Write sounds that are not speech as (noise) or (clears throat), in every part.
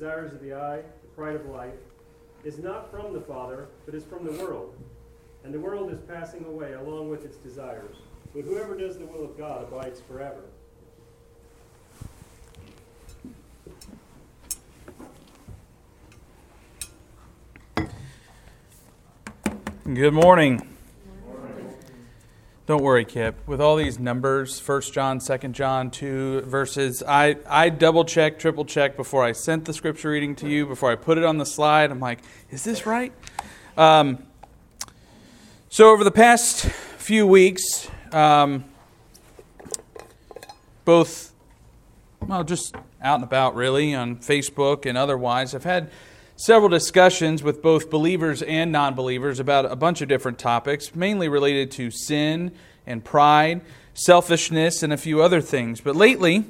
desires of the eye, the pride of life, is not from the Father, but is from the world. And the world is passing away along with its desires. But whoever does the will of God abides forever. Good morning. Don't worry, Kip. With all these numbers, 1 John, 2 John, 2 verses, I, I double check, triple check before I sent the scripture reading to you, before I put it on the slide. I'm like, is this right? Um, so, over the past few weeks, um, both, well, just out and about really on Facebook and otherwise, I've had several discussions with both believers and non believers about a bunch of different topics, mainly related to sin and pride, selfishness, and a few other things. But lately,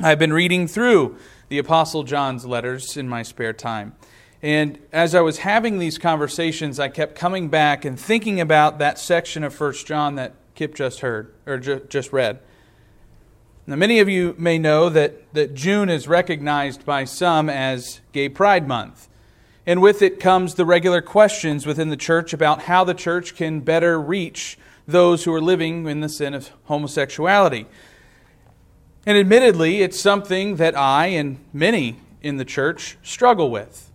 I've been reading through the Apostle John's letters in my spare time. And as I was having these conversations, I kept coming back and thinking about that section of 1 John that Kip just heard, or ju- just read. Now, many of you may know that, that June is recognized by some as Gay Pride Month. And with it comes the regular questions within the church about how the church can better reach those who are living in the sin of homosexuality. And admittedly, it's something that I and many in the church struggle with.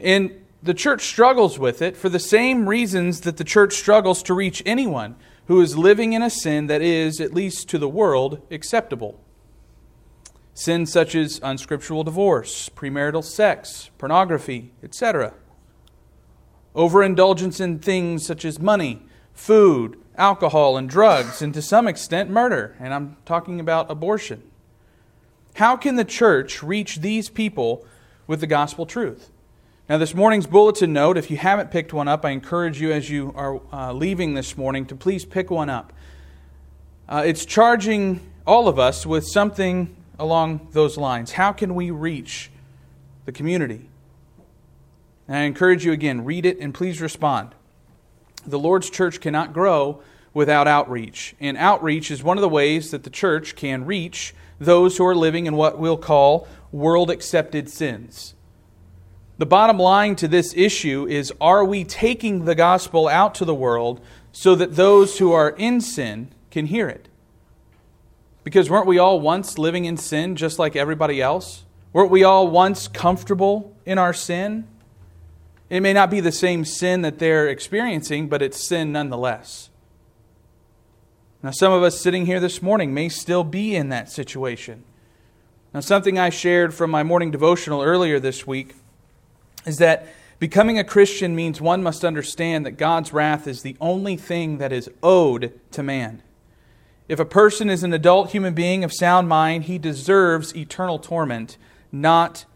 And the church struggles with it for the same reasons that the church struggles to reach anyone who is living in a sin that is, at least to the world, acceptable. Sins such as unscriptural divorce, premarital sex, pornography, etc. Overindulgence in things such as money, food, alcohol, and drugs, and to some extent murder, and I'm talking about abortion. How can the church reach these people with the gospel truth? Now, this morning's bulletin note, if you haven't picked one up, I encourage you as you are uh, leaving this morning to please pick one up. Uh, it's charging all of us with something along those lines. How can we reach the community? And I encourage you again, read it and please respond. The Lord's church cannot grow without outreach. And outreach is one of the ways that the church can reach those who are living in what we'll call world accepted sins. The bottom line to this issue is are we taking the gospel out to the world so that those who are in sin can hear it? Because weren't we all once living in sin just like everybody else? Weren't we all once comfortable in our sin? It may not be the same sin that they're experiencing, but it's sin nonetheless. Now, some of us sitting here this morning may still be in that situation. Now, something I shared from my morning devotional earlier this week is that becoming a Christian means one must understand that God's wrath is the only thing that is owed to man. If a person is an adult human being of sound mind, he deserves eternal torment, not,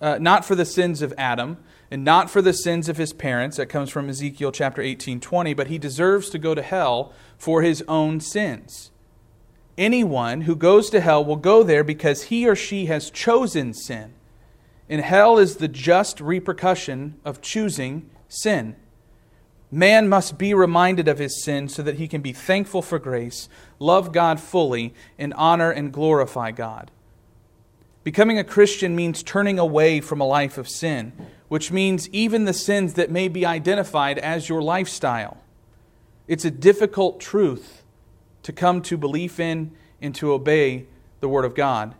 uh, not for the sins of Adam and not for the sins of his parents. That comes from Ezekiel chapter 18 20, but he deserves to go to hell for his own sins. Anyone who goes to hell will go there because he or she has chosen sin. And hell is the just repercussion of choosing sin. Man must be reminded of his sin so that he can be thankful for grace, love God fully, and honor and glorify God. Becoming a Christian means turning away from a life of sin, which means even the sins that may be identified as your lifestyle. It's a difficult truth to come to belief in and to obey the Word of God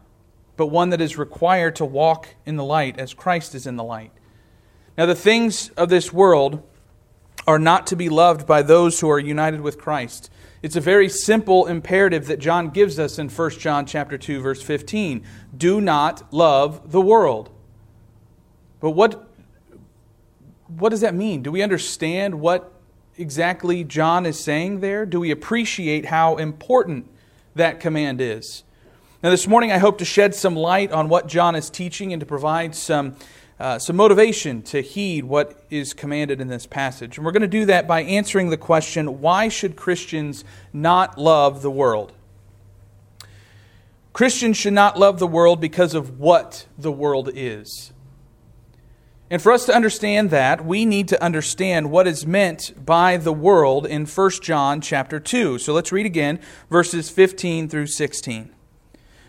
but one that is required to walk in the light as Christ is in the light. Now, the things of this world are not to be loved by those who are united with Christ. It's a very simple imperative that John gives us in 1 John chapter 2 verse 15. Do not love the world. But what what does that mean? Do we understand what exactly John is saying there? Do we appreciate how important that command is? Now, this morning, I hope to shed some light on what John is teaching and to provide some, uh, some motivation to heed what is commanded in this passage. And we're going to do that by answering the question why should Christians not love the world? Christians should not love the world because of what the world is. And for us to understand that, we need to understand what is meant by the world in 1 John chapter 2. So let's read again verses 15 through 16.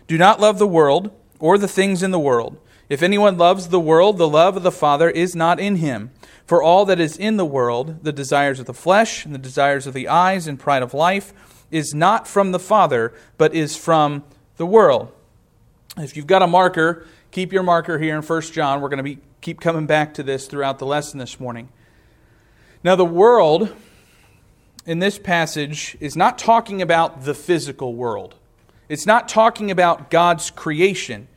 Do not love the world or the things in the world. If anyone loves the world, the love of the Father is not in him. For all that is in the world, the desires of the flesh, and the desires of the eyes, and pride of life, is not from the Father, but is from the world. If you've got a marker, keep your marker here in 1 John. We're going to be, keep coming back to this throughout the lesson this morning. Now, the world in this passage is not talking about the physical world. It's not talking about God's creation.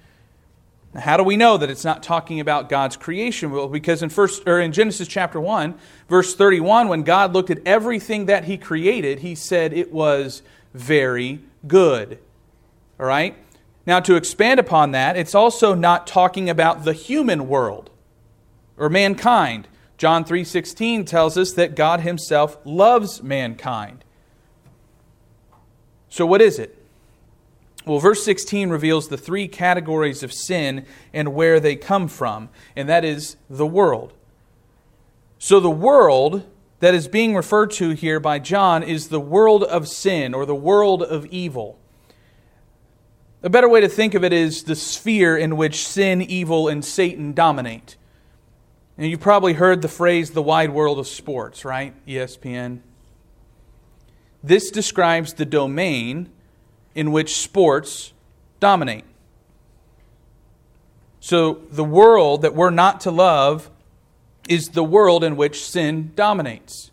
Now, how do we know that it's not talking about God's creation? Well, because in first or in Genesis chapter 1, verse 31, when God looked at everything that he created, he said it was very good. All right? Now to expand upon that, it's also not talking about the human world or mankind. John 3:16 tells us that God himself loves mankind. So what is it? Well, verse 16 reveals the three categories of sin and where they come from, and that is the world. So, the world that is being referred to here by John is the world of sin or the world of evil. A better way to think of it is the sphere in which sin, evil, and Satan dominate. And you've probably heard the phrase the wide world of sports, right? ESPN. This describes the domain in which sports dominate. So, the world that we're not to love is the world in which sin dominates.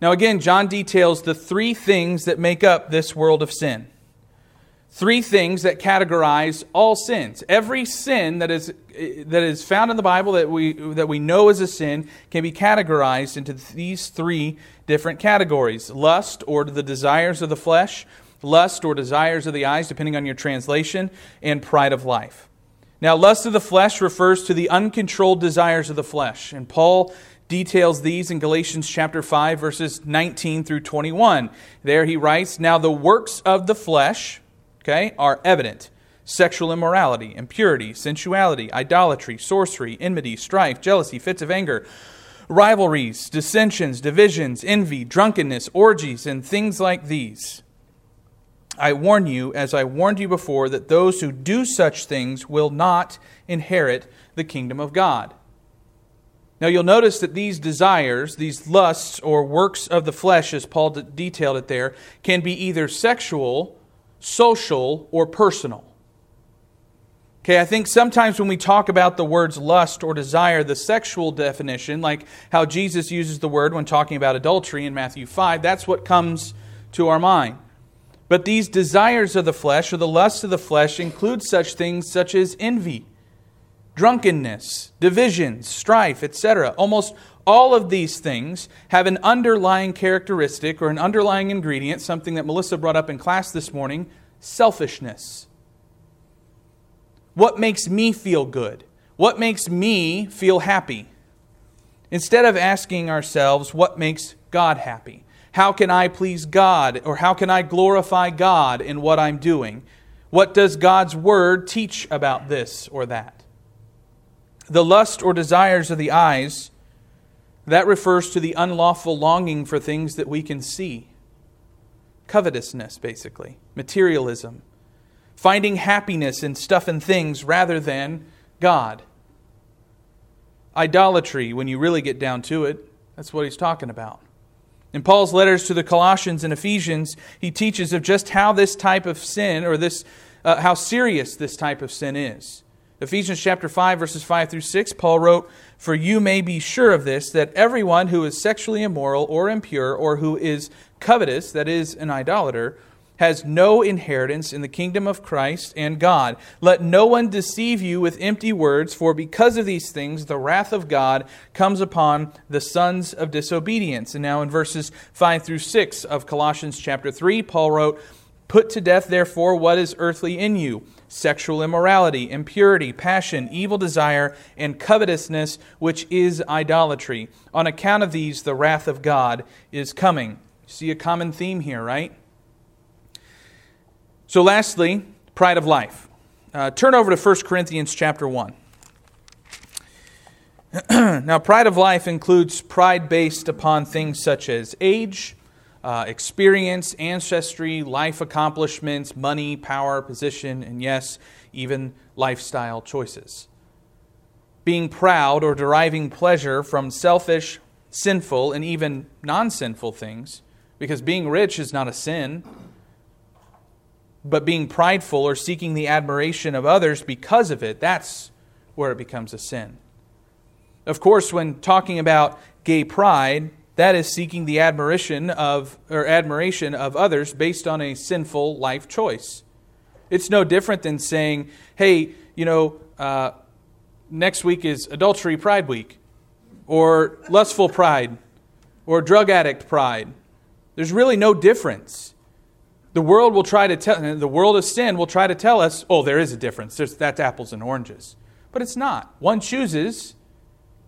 Now, again, John details the three things that make up this world of sin. Three things that categorize all sins. Every sin that is, that is found in the Bible that we, that we know is a sin can be categorized into these three different categories lust, or the desires of the flesh, lust or desires of the eyes, depending on your translation, and pride of life. Now, lust of the flesh refers to the uncontrolled desires of the flesh, and Paul details these in Galatians chapter 5 verses 19 through 21. There he writes, "Now the works of the flesh, okay, are evident: sexual immorality, impurity, sensuality, idolatry, sorcery, enmity, strife, jealousy, fits of anger, rivalries, dissensions, divisions, envy, drunkenness, orgies, and things like these." I warn you, as I warned you before, that those who do such things will not inherit the kingdom of God. Now you'll notice that these desires, these lusts or works of the flesh, as Paul detailed it there, can be either sexual, social, or personal. Okay, I think sometimes when we talk about the words lust or desire, the sexual definition, like how Jesus uses the word when talking about adultery in Matthew 5, that's what comes to our mind. But these desires of the flesh, or the lusts of the flesh, include such things such as envy, drunkenness, divisions, strife, etc. Almost all of these things have an underlying characteristic or an underlying ingredient, something that Melissa brought up in class this morning selfishness. What makes me feel good? What makes me feel happy? Instead of asking ourselves, what makes God happy? How can I please God? Or how can I glorify God in what I'm doing? What does God's Word teach about this or that? The lust or desires of the eyes, that refers to the unlawful longing for things that we can see. Covetousness, basically, materialism, finding happiness in stuff and things rather than God. Idolatry, when you really get down to it, that's what he's talking about. In Paul's letters to the Colossians and Ephesians, he teaches of just how this type of sin, or this, uh, how serious this type of sin is. Ephesians chapter 5, verses 5 through 6, Paul wrote, For you may be sure of this, that everyone who is sexually immoral or impure, or who is covetous, that is, an idolater, has no inheritance in the kingdom of Christ and God. Let no one deceive you with empty words, for because of these things the wrath of God comes upon the sons of disobedience. And now in verses 5 through 6 of Colossians chapter 3, Paul wrote, Put to death, therefore, what is earthly in you sexual immorality, impurity, passion, evil desire, and covetousness, which is idolatry. On account of these, the wrath of God is coming. See a common theme here, right? So, lastly, pride of life. Uh, turn over to 1 Corinthians chapter 1. (clears throat) now, pride of life includes pride based upon things such as age, uh, experience, ancestry, life accomplishments, money, power, position, and yes, even lifestyle choices. Being proud or deriving pleasure from selfish, sinful, and even non sinful things, because being rich is not a sin, but being prideful or seeking the admiration of others because of it, that's where it becomes a sin. Of course, when talking about gay pride, that is seeking the admiration of or admiration of others based on a sinful life choice. It's no different than saying, "Hey, you know, uh, next week is adultery pride week, or lustful pride, or drug addict pride." There's really no difference. The world will try to tell the world of sin will try to tell us, "Oh, there is a difference. There's, that's apples and oranges," but it's not. One chooses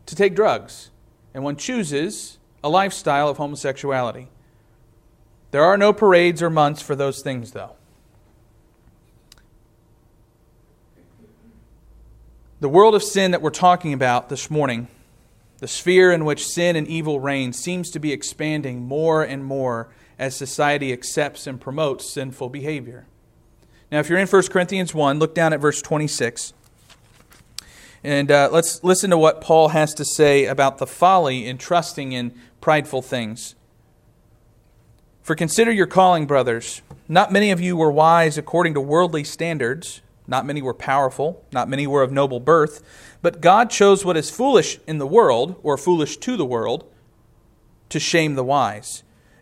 to take drugs, and one chooses a lifestyle of homosexuality. There are no parades or months for those things, though. The world of sin that we're talking about this morning, the sphere in which sin and evil reign, seems to be expanding more and more as society accepts and promotes sinful behavior. Now, if you're in 1 Corinthians 1, look down at verse 26. And uh, let's listen to what Paul has to say about the folly in trusting in prideful things. For consider your calling, brothers. Not many of you were wise according to worldly standards. Not many were powerful. Not many were of noble birth. But God chose what is foolish in the world, or foolish to the world, to shame the wise.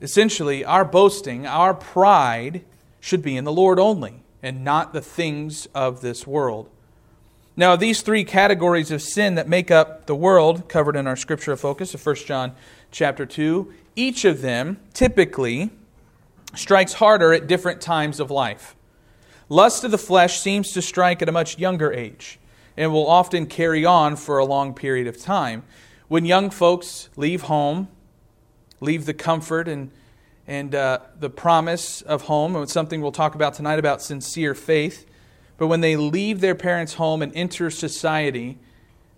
Essentially, our boasting, our pride, should be in the Lord only, and not the things of this world. Now, these three categories of sin that make up the world, covered in our scripture of focus of 1 John chapter 2, each of them typically strikes harder at different times of life. Lust of the flesh seems to strike at a much younger age and will often carry on for a long period of time. When young folks leave home, leave the comfort and, and uh, the promise of home, and it's something we'll talk about tonight about sincere faith, but when they leave their parents' home and enter society,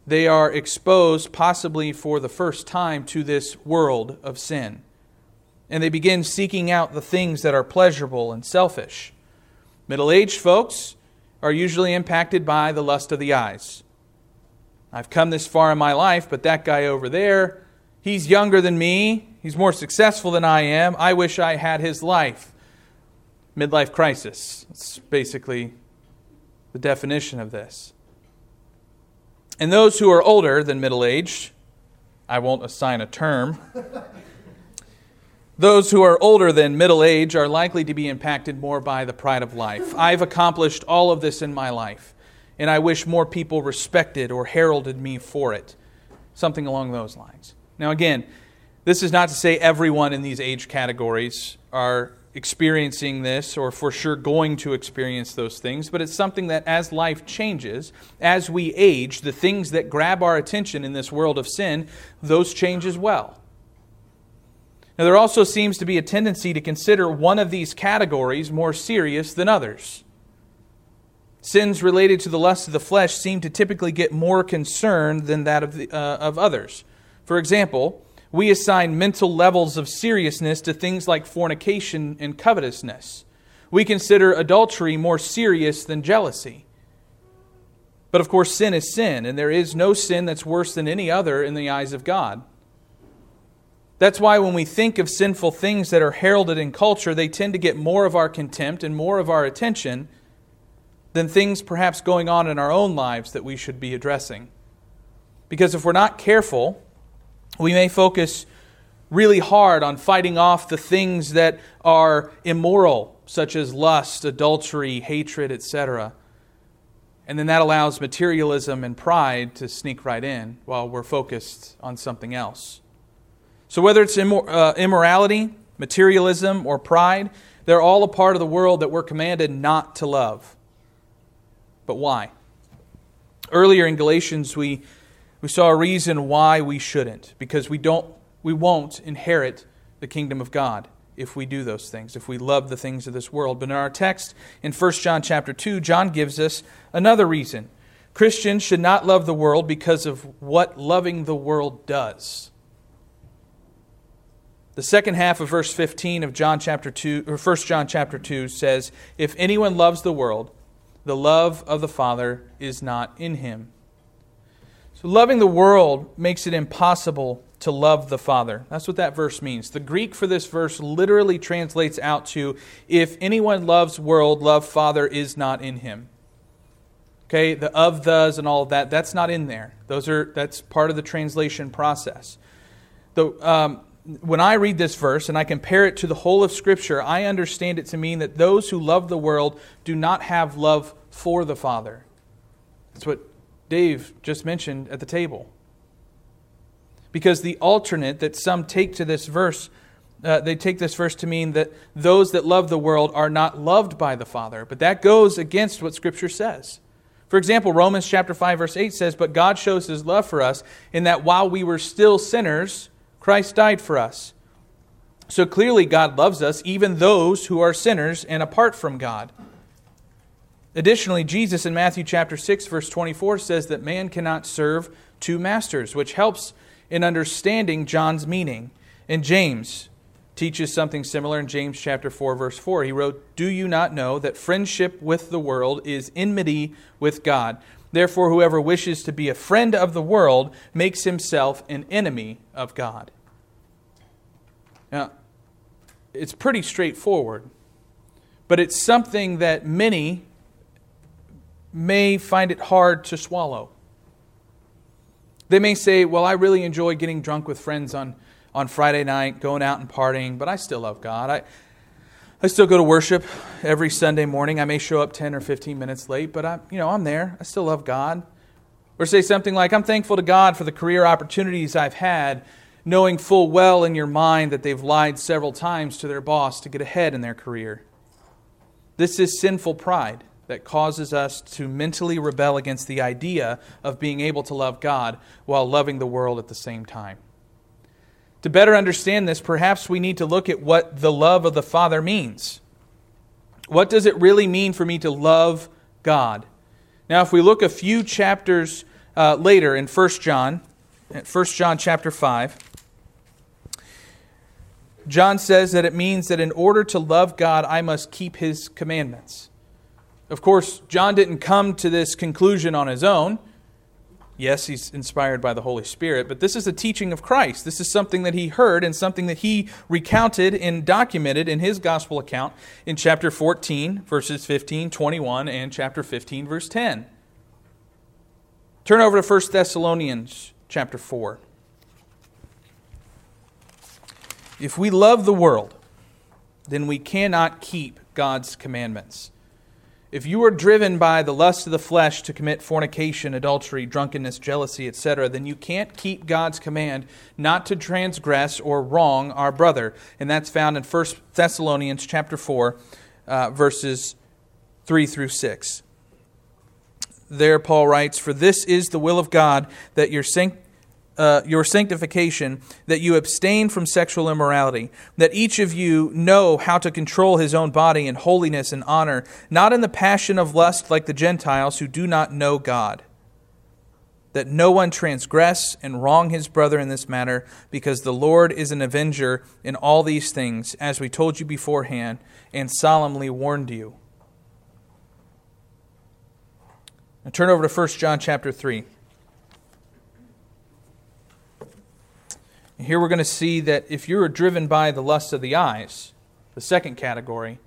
they are exposed, possibly for the first time, to this world of sin. And they begin seeking out the things that are pleasurable and selfish. Middle aged folks are usually impacted by the lust of the eyes. I've come this far in my life, but that guy over there, he's younger than me. He's more successful than I am. I wish I had his life. Midlife crisis. It's basically the definition of this. And those who are older than middle aged, I won't assign a term. (laughs) Those who are older than middle age are likely to be impacted more by the pride of life. I've accomplished all of this in my life, and I wish more people respected or heralded me for it. Something along those lines. Now, again, this is not to say everyone in these age categories are experiencing this or for sure going to experience those things, but it's something that as life changes, as we age, the things that grab our attention in this world of sin, those change as well. Now, there also seems to be a tendency to consider one of these categories more serious than others. Sins related to the lust of the flesh seem to typically get more concern than that of, the, uh, of others. For example, we assign mental levels of seriousness to things like fornication and covetousness. We consider adultery more serious than jealousy. But of course, sin is sin, and there is no sin that's worse than any other in the eyes of God. That's why when we think of sinful things that are heralded in culture, they tend to get more of our contempt and more of our attention than things perhaps going on in our own lives that we should be addressing. Because if we're not careful, we may focus really hard on fighting off the things that are immoral, such as lust, adultery, hatred, etc. And then that allows materialism and pride to sneak right in while we're focused on something else. So, whether it's immor- uh, immorality, materialism, or pride, they're all a part of the world that we're commanded not to love. But why? Earlier in Galatians, we, we saw a reason why we shouldn't, because we, don't, we won't inherit the kingdom of God if we do those things, if we love the things of this world. But in our text in 1 John chapter 2, John gives us another reason. Christians should not love the world because of what loving the world does. The second half of verse 15 of John chapter 2 or 1 John chapter 2 says, "If anyone loves the world, the love of the Father is not in him." So loving the world makes it impossible to love the Father. That's what that verse means. The Greek for this verse literally translates out to if anyone loves world, love Father is not in him. Okay, the of thes and all of that, that's not in there. Those are that's part of the translation process. The um, when I read this verse and I compare it to the whole of Scripture, I understand it to mean that those who love the world do not have love for the Father. That's what Dave just mentioned at the table. Because the alternate that some take to this verse, uh, they take this verse to mean that those that love the world are not loved by the Father. But that goes against what Scripture says. For example, Romans chapter 5 verse 8 says, "But God shows his love for us in that while we were still sinners, Christ died for us. So clearly, God loves us, even those who are sinners and apart from God. Additionally, Jesus in Matthew chapter 6, verse 24 says that man cannot serve two masters, which helps in understanding John's meaning. And James teaches something similar in James chapter 4, verse 4. He wrote, Do you not know that friendship with the world is enmity with God? Therefore, whoever wishes to be a friend of the world makes himself an enemy of God. Now, it's pretty straightforward, but it's something that many may find it hard to swallow. They may say, Well, I really enjoy getting drunk with friends on, on Friday night, going out and partying, but I still love God. I, I still go to worship every Sunday morning. I may show up 10 or 15 minutes late, but I, you know, I'm there. I still love God. Or say something like, I'm thankful to God for the career opportunities I've had, knowing full well in your mind that they've lied several times to their boss to get ahead in their career. This is sinful pride that causes us to mentally rebel against the idea of being able to love God while loving the world at the same time. To better understand this, perhaps we need to look at what the love of the Father means. What does it really mean for me to love God? Now, if we look a few chapters uh, later in 1 John, 1 John chapter 5, John says that it means that in order to love God, I must keep his commandments. Of course, John didn't come to this conclusion on his own. Yes, he's inspired by the Holy Spirit, but this is a teaching of Christ. This is something that he heard and something that he recounted and documented in his gospel account in chapter 14, verses 15, 21, and chapter 15, verse 10. Turn over to 1 Thessalonians chapter 4. If we love the world, then we cannot keep God's commandments. If you are driven by the lust of the flesh to commit fornication, adultery, drunkenness, jealousy, etc., then you can't keep God's command not to transgress or wrong our brother. And that's found in 1 Thessalonians chapter 4, uh, verses 3 through 6. There, Paul writes, For this is the will of God, that your sanct- uh, your sanctification, that you abstain from sexual immorality, that each of you know how to control his own body in holiness and honor, not in the passion of lust like the Gentiles who do not know God. That no one transgress and wrong his brother in this matter, because the Lord is an avenger in all these things, as we told you beforehand and solemnly warned you. Now turn over to 1 John chapter 3. Here we're going to see that if you're driven by the lust of the eyes, the second category,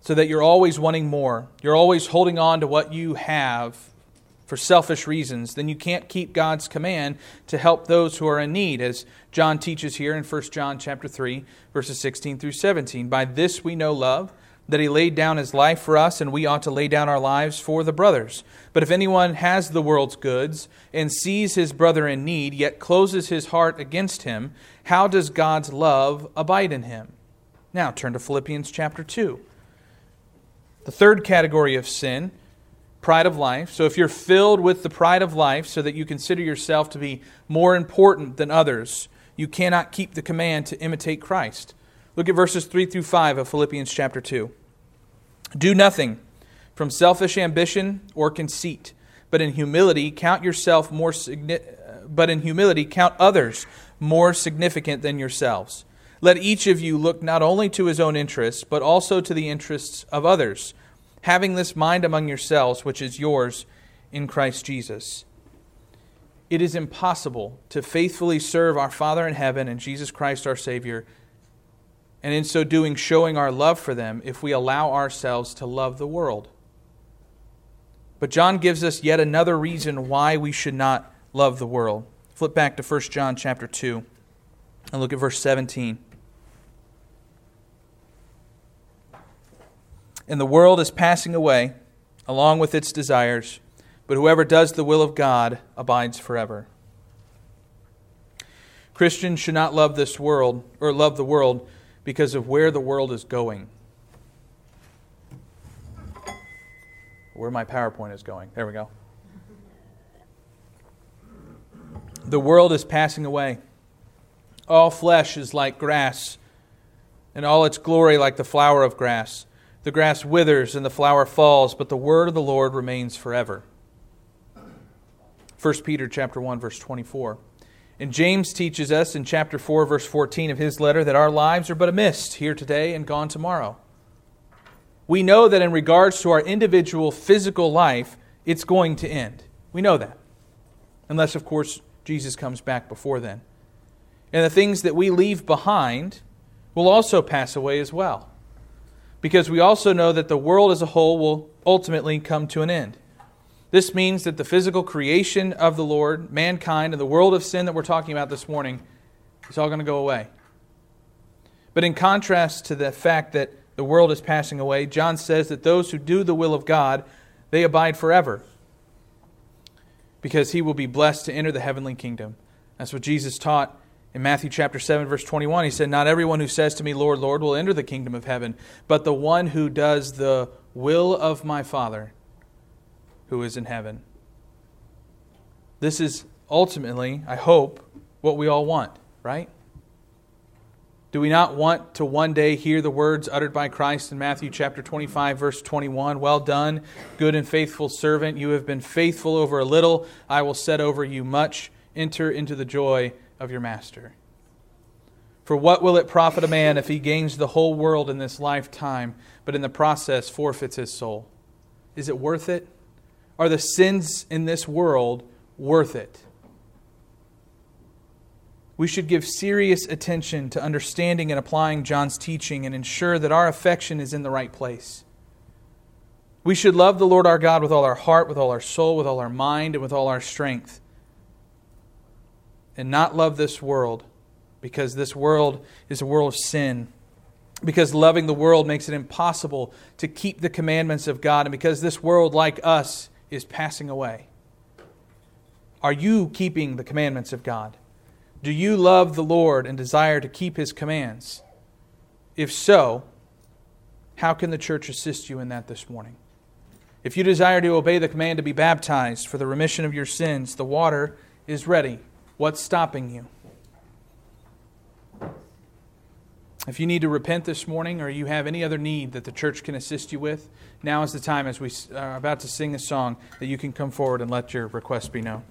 so that you're always wanting more, you're always holding on to what you have for selfish reasons, then you can't keep God's command to help those who are in need, as John teaches here in 1 John chapter 3, verses 16 through 17. By this we know love, that he laid down his life for us, and we ought to lay down our lives for the brothers. But if anyone has the world's goods and sees his brother in need, yet closes his heart against him, how does God's love abide in him? Now turn to Philippians chapter 2. The third category of sin, pride of life. So if you're filled with the pride of life so that you consider yourself to be more important than others, you cannot keep the command to imitate Christ. Look at verses 3 through 5 of Philippians chapter 2. Do nothing from selfish ambition or conceit, but in humility count yourself more uh, but in humility count others more significant than yourselves. Let each of you look not only to his own interests, but also to the interests of others, having this mind among yourselves, which is yours in Christ Jesus. It is impossible to faithfully serve our Father in heaven and Jesus Christ our Savior and in so doing, showing our love for them if we allow ourselves to love the world. But John gives us yet another reason why we should not love the world. Flip back to 1 John chapter 2 and look at verse 17. And the world is passing away along with its desires, but whoever does the will of God abides forever. Christians should not love this world or love the world because of where the world is going. Where my PowerPoint is going. There we go. The world is passing away. All flesh is like grass, and all its glory like the flower of grass. The grass withers and the flower falls, but the word of the Lord remains forever. 1 Peter chapter 1 verse 24. And James teaches us in chapter 4, verse 14 of his letter that our lives are but a mist, here today and gone tomorrow. We know that in regards to our individual physical life, it's going to end. We know that. Unless, of course, Jesus comes back before then. And the things that we leave behind will also pass away as well. Because we also know that the world as a whole will ultimately come to an end. This means that the physical creation of the Lord, mankind, and the world of sin that we're talking about this morning is all going to go away. But in contrast to the fact that the world is passing away, John says that those who do the will of God, they abide forever. Because he will be blessed to enter the heavenly kingdom. That's what Jesus taught in Matthew chapter 7 verse 21. He said, "Not everyone who says to me, Lord, Lord, will enter the kingdom of heaven, but the one who does the will of my Father who is in heaven. This is ultimately, I hope, what we all want, right? Do we not want to one day hear the words uttered by Christ in Matthew chapter 25 verse 21, "Well done, good and faithful servant, you have been faithful over a little, I will set over you much. Enter into the joy of your master." For what will it profit a man if he gains the whole world in this lifetime, but in the process forfeits his soul? Is it worth it? Are the sins in this world worth it? We should give serious attention to understanding and applying John's teaching and ensure that our affection is in the right place. We should love the Lord our God with all our heart, with all our soul, with all our mind, and with all our strength. And not love this world because this world is a world of sin because loving the world makes it impossible to keep the commandments of God, and because this world, like us, is passing away. Are you keeping the commandments of God? Do you love the Lord and desire to keep his commands? If so, how can the church assist you in that this morning? If you desire to obey the command to be baptized for the remission of your sins, the water is ready. What's stopping you? If you need to repent this morning or you have any other need that the church can assist you with, now is the time as we are about to sing a song that you can come forward and let your request be known.